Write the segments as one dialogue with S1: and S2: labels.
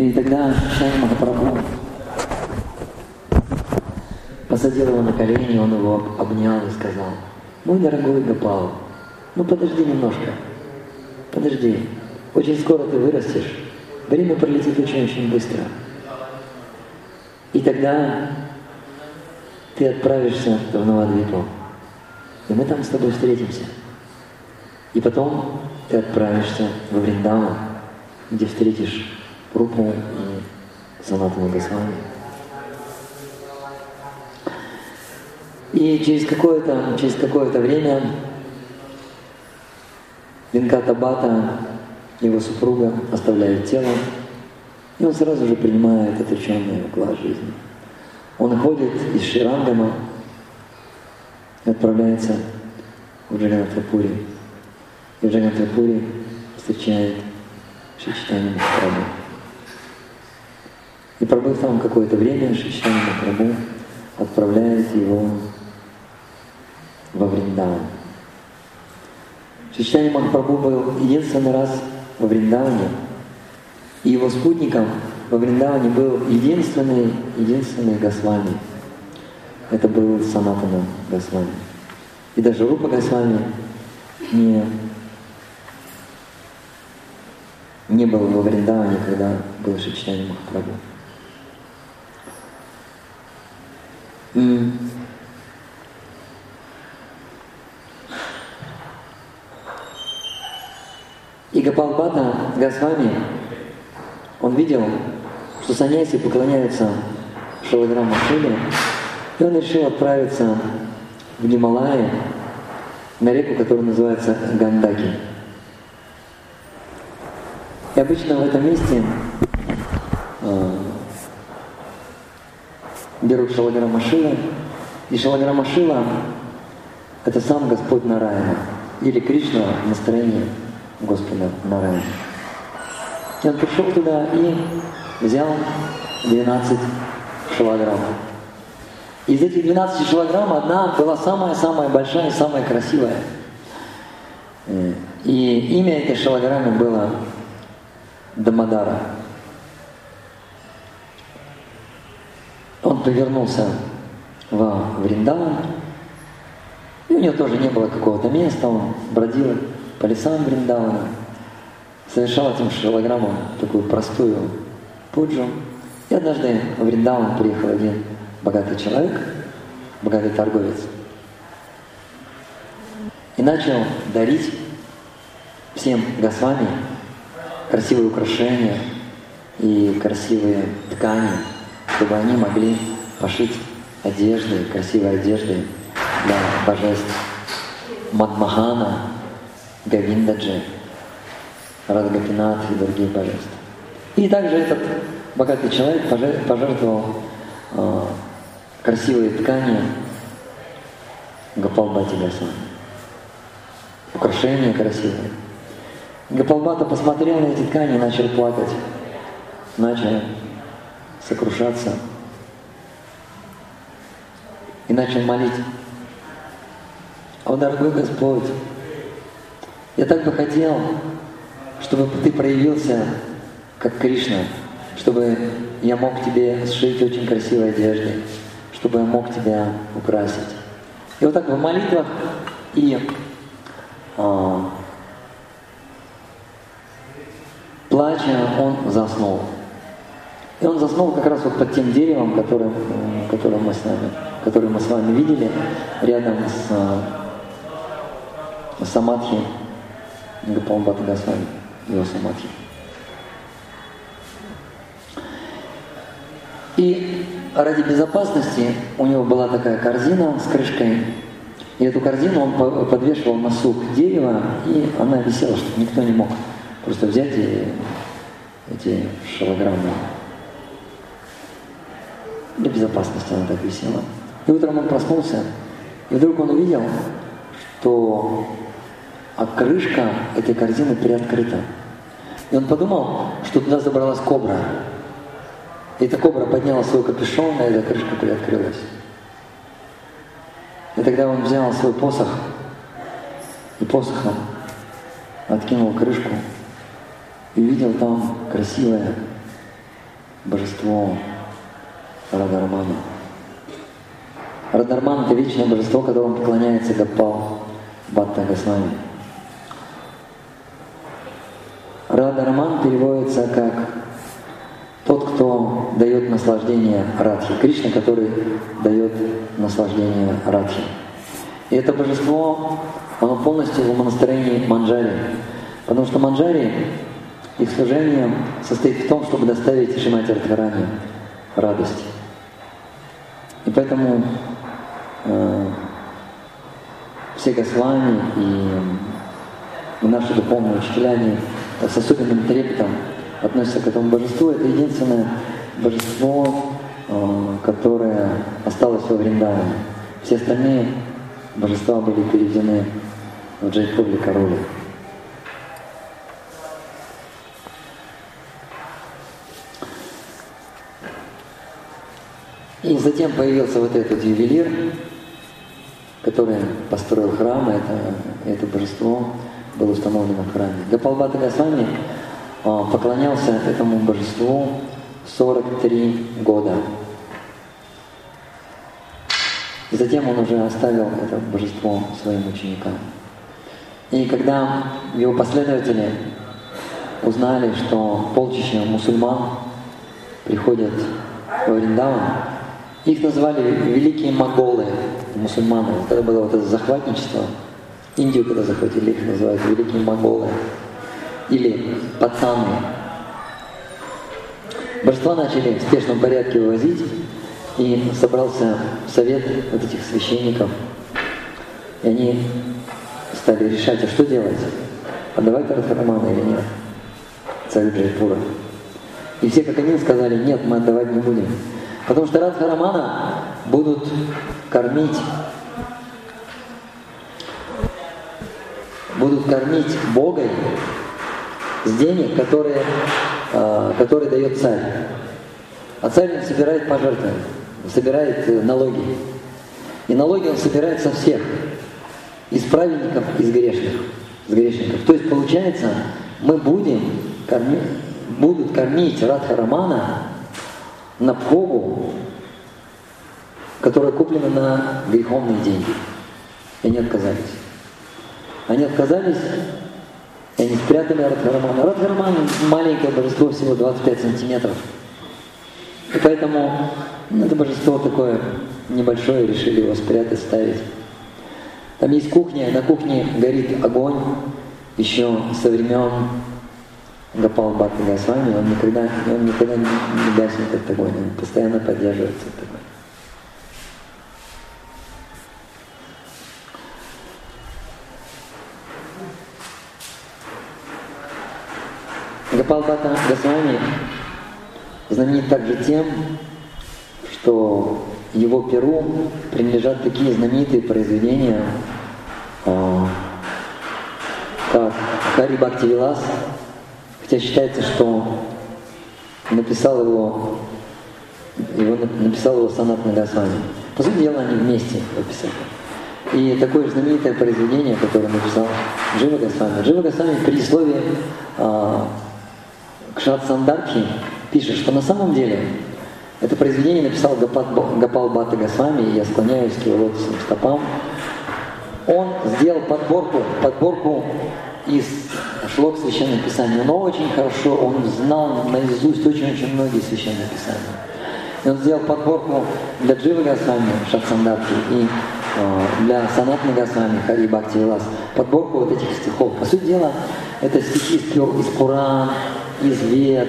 S1: И тогда Шай Махапрабху посадил его на колени, он его обнял и сказал, мой дорогой Гапал, ну подожди немножко, подожди, очень скоро ты вырастешь, время пролетит очень-очень быстро. И тогда ты отправишься в Навадвипу, и мы там с тобой встретимся. И потом ты отправишься во Вриндаван, где встретишь Рупу и Санатану Госвами. И через какое-то через какое-то время Винката Бата, его супруга, оставляет тело, и он сразу же принимает отреченный уклад жизни. Он ходит из Ширангама и отправляется в Джаганатхапури. И в Джаганатхапури встречает Шичтани Махапрабху. И пробыв там какое-то время, Шичтани Махапрабху отправляет его во Вриндаван. Шичтани Махапрабху был единственный раз во Вриндаване, и его спутником во Вриндаване был единственный, единственный Госвами. Это был Санатана Госвами. И даже Рупа Госвами не, не был во Вриндаване, когда был Шичтани Махапрабху. И Гапалбата Госвами, он видел, что саньяси поклоняются Шалаграму Шиле, и он решил отправиться в Гималайи, на реку, которая называется Гандаки. И обычно в этом месте э, берут Шалаграма Шила, и Шалаграма Шила – это сам Господь Нараяна, или Кришна в настроении Господа Нараяна. И он пришел туда и взял 12 шилограмм. Из этих 12 шилограмм одна была самая-самая большая и самая красивая. И имя этой шилограммы было Дамадара. Он повернулся во Вриндаван, и у него тоже не было какого-то места, он бродил по лесам Вриндавана, совершал этим шилограммом такую простую пуджу. И однажды в Вриндаван приехал один богатый человек, богатый торговец, и начал дарить всем госвами красивые украшения и красивые ткани, чтобы они могли пошить одежды, красивые одежды для божеств Мадмахана, Гавиндаджи, Радгапинат и другие божества. И также этот богатый человек пожертвовал э, красивые ткани Гапалбати Гасвами. Украшения красивые. Гапалбата посмотрел на эти ткани и начал плакать. Начал сокрушаться. И начал молить. О, дорогой Господь, я так бы хотел, чтобы ты проявился как Кришна, чтобы я мог тебе сшить очень красивые одежды, чтобы я мог тебя украсить. И вот так в молитвах и а, плача он заснул. И он заснул как раз вот под тем деревом, которое, которое, мы, с вами, которое мы с вами видели, рядом с, с Самадхи Гапалбата Госвами, его Самадхи. И ради безопасности у него была такая корзина с крышкой, и эту корзину он подвешивал на сук дерева, и она висела, чтобы никто не мог просто взять и эти шалограммы. Для безопасности она так висела. И утром он проснулся, и вдруг он увидел, что а крышка этой корзины приоткрыта. И он подумал, что туда забралась кобра. И эта кобра подняла свой капюшон, и эта крышка приоткрылась. И тогда он взял свой посох и посохом откинул крышку и увидел там красивое божество Радармана. Радарман – это вечное божество, которому поклоняется Гапал Бхатта Госвами. Радарман переводится как тот, кто дает наслаждение Радхи. Кришна, который дает наслаждение Радхи. И это божество, оно полностью в умонастроении Манджари. Потому что Манджари, их служение состоит в том, чтобы доставить Шимати Радхарани радость. И поэтому э, все Госвами и, наши духовные учителя, они с особенным трепетом относятся к этому божеству. Это единственное божество, э, которое осталось во Вриндаване. Все остальные божества были переведены в Джайпур Короли. И затем появился вот этот ювелир, который построил храм, это, это божество было установлено в храме. Гапалбата Госвами а, поклонялся этому божеству 43 года. Затем он уже оставил это божество своим ученикам. И когда его последователи узнали, что полчища мусульман приходят в Вриндаван, их назвали великие моголы, мусульманы. Когда было вот это захватничество, Индию когда захватили, их называют великие моголы. Или пацаны. Божества начали в спешном порядке вывозить, и собрался совет вот этих священников. И они стали решать, а что делать? Отдавать Радхарамана или нет? Царь Джайпура. И все как один сказали, нет, мы отдавать не будем. Потому что Радхарамана будут кормить будут кормить Богой с денег, которые, э, которые дает царь. А царь не собирает пожертвования собирает э, налоги. И налоги он собирает со всех. Из праведников, из грешных. Из грешников. То есть получается, мы будем кормить, будут кормить Радха Романа на пхогу, которая куплена на греховные деньги. И они отказались. Они отказались, и они спрятали Радхарамана. Радхараман маленькое божество, всего 25 сантиметров. И поэтому это божество такое небольшое, решили его спрятать, ставить. Там есть кухня, на кухне горит огонь еще со времен Гапал Бхакти Госвами, он никогда, он никогда не, не гаснет этот огонь, он постоянно поддерживается этот огонь. Гапал Бхакти Госвами знаменит также тем, что его перу принадлежат такие знаменитые произведения, а, как Хари Бхакти Вилас, хотя считается, что написал его, его написал его Санат Нагасвами. По сути дела, они вместе написали. И такое знаменитое произведение, которое написал Джива Госвами. Джива Госвами в предисловии а, к Шат Сандартхи пишет, что на самом деле это произведение написал Гапал Бхатта Госвами, и я склоняюсь к его лотосным стопам. Он сделал подборку, подборку из шлок Священного Писания, но очень хорошо, он знал наизусть очень-очень многие Священные Писания. И он сделал подборку для Дживы Госвами, Шатсандатхи, и э, для Санатны Госвами, Хари Бхакти Вилас, подборку вот этих стихов. По сути дела, это стихи из, Пуран, из Вед,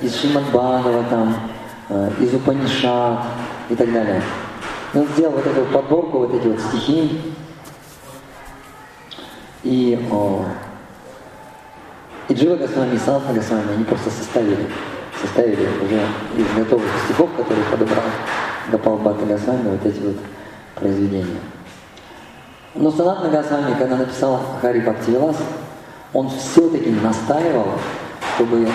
S1: из Шимадбанова там, Э, из Упанишат и так далее. И он сделал вот эту подборку, вот эти вот стихи, и, о, и Джива Госвами и Санатна Госвами, они просто составили, составили уже из готовых стихов, которые подобрал Гапал Бхакта Госвами, вот эти вот произведения. Но Санатна Госвами, когда написал Хари Бхактивилас, он все-таки настаивал, чтобы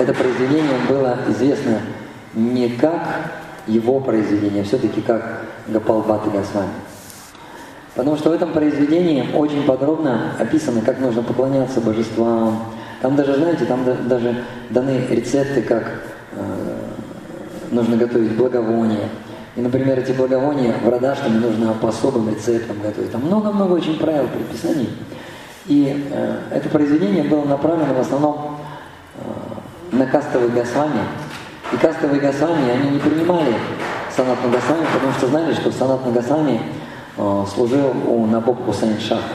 S1: это произведение было известно не как его произведение, а все-таки как Гапал Бхатта Госвами. Потому что в этом произведении очень подробно описано, как нужно поклоняться божествам. Там даже, знаете, там даже даны рецепты, как нужно готовить благовония. И, например, эти благовония в Радашкаме нужно по особым рецептам готовить. Там много-много очень правил, предписаний. И э, это произведение было направлено в основном э, на кастовых Госвами. И кастовые Госвами, они не принимали санат Нагасвами, потому что знали, что санат Нагасвами э, служил у Набок Хусайн Шаха.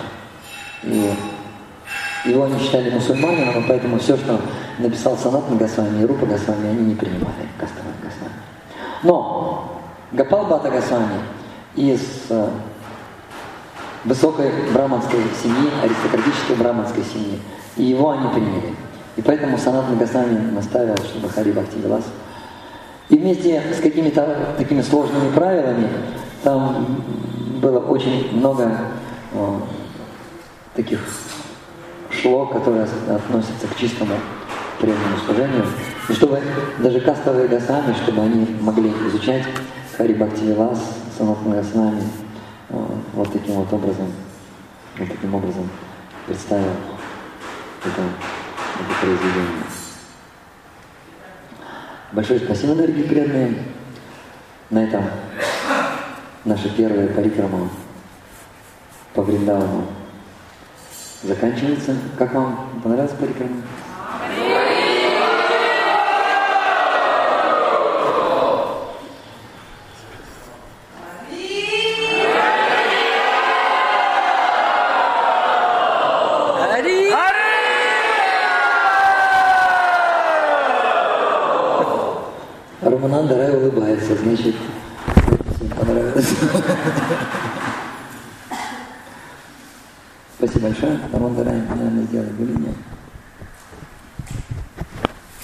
S1: И его они считали мусульманином, и поэтому все, что написал Санат Нагасвами и Рупа Госвами, они не принимали кастовые Госвами. Но Гапал Бата Госвами из э, высокой браманской семьи, аристократической браманской семьи. И его они приняли. И поэтому Санат Нагасвами наставил, чтобы Хари Бхакти Вилас. И вместе с какими-то такими сложными правилами там было очень много о, таких шло, которые относятся к чистому преданному служению. И чтобы даже кастовые гасами, чтобы они могли изучать Хари Бхакти Вилас, вот таким вот образом, вот таким образом представил это, это произведение. Большое спасибо, дорогие преданные. На этом наша первая парикрама по Вриндавану заканчивается. Как вам понравилась парикрама? Романанда Рай улыбается, значит. Спасибо большое. Роман Рай, наверное, сделали более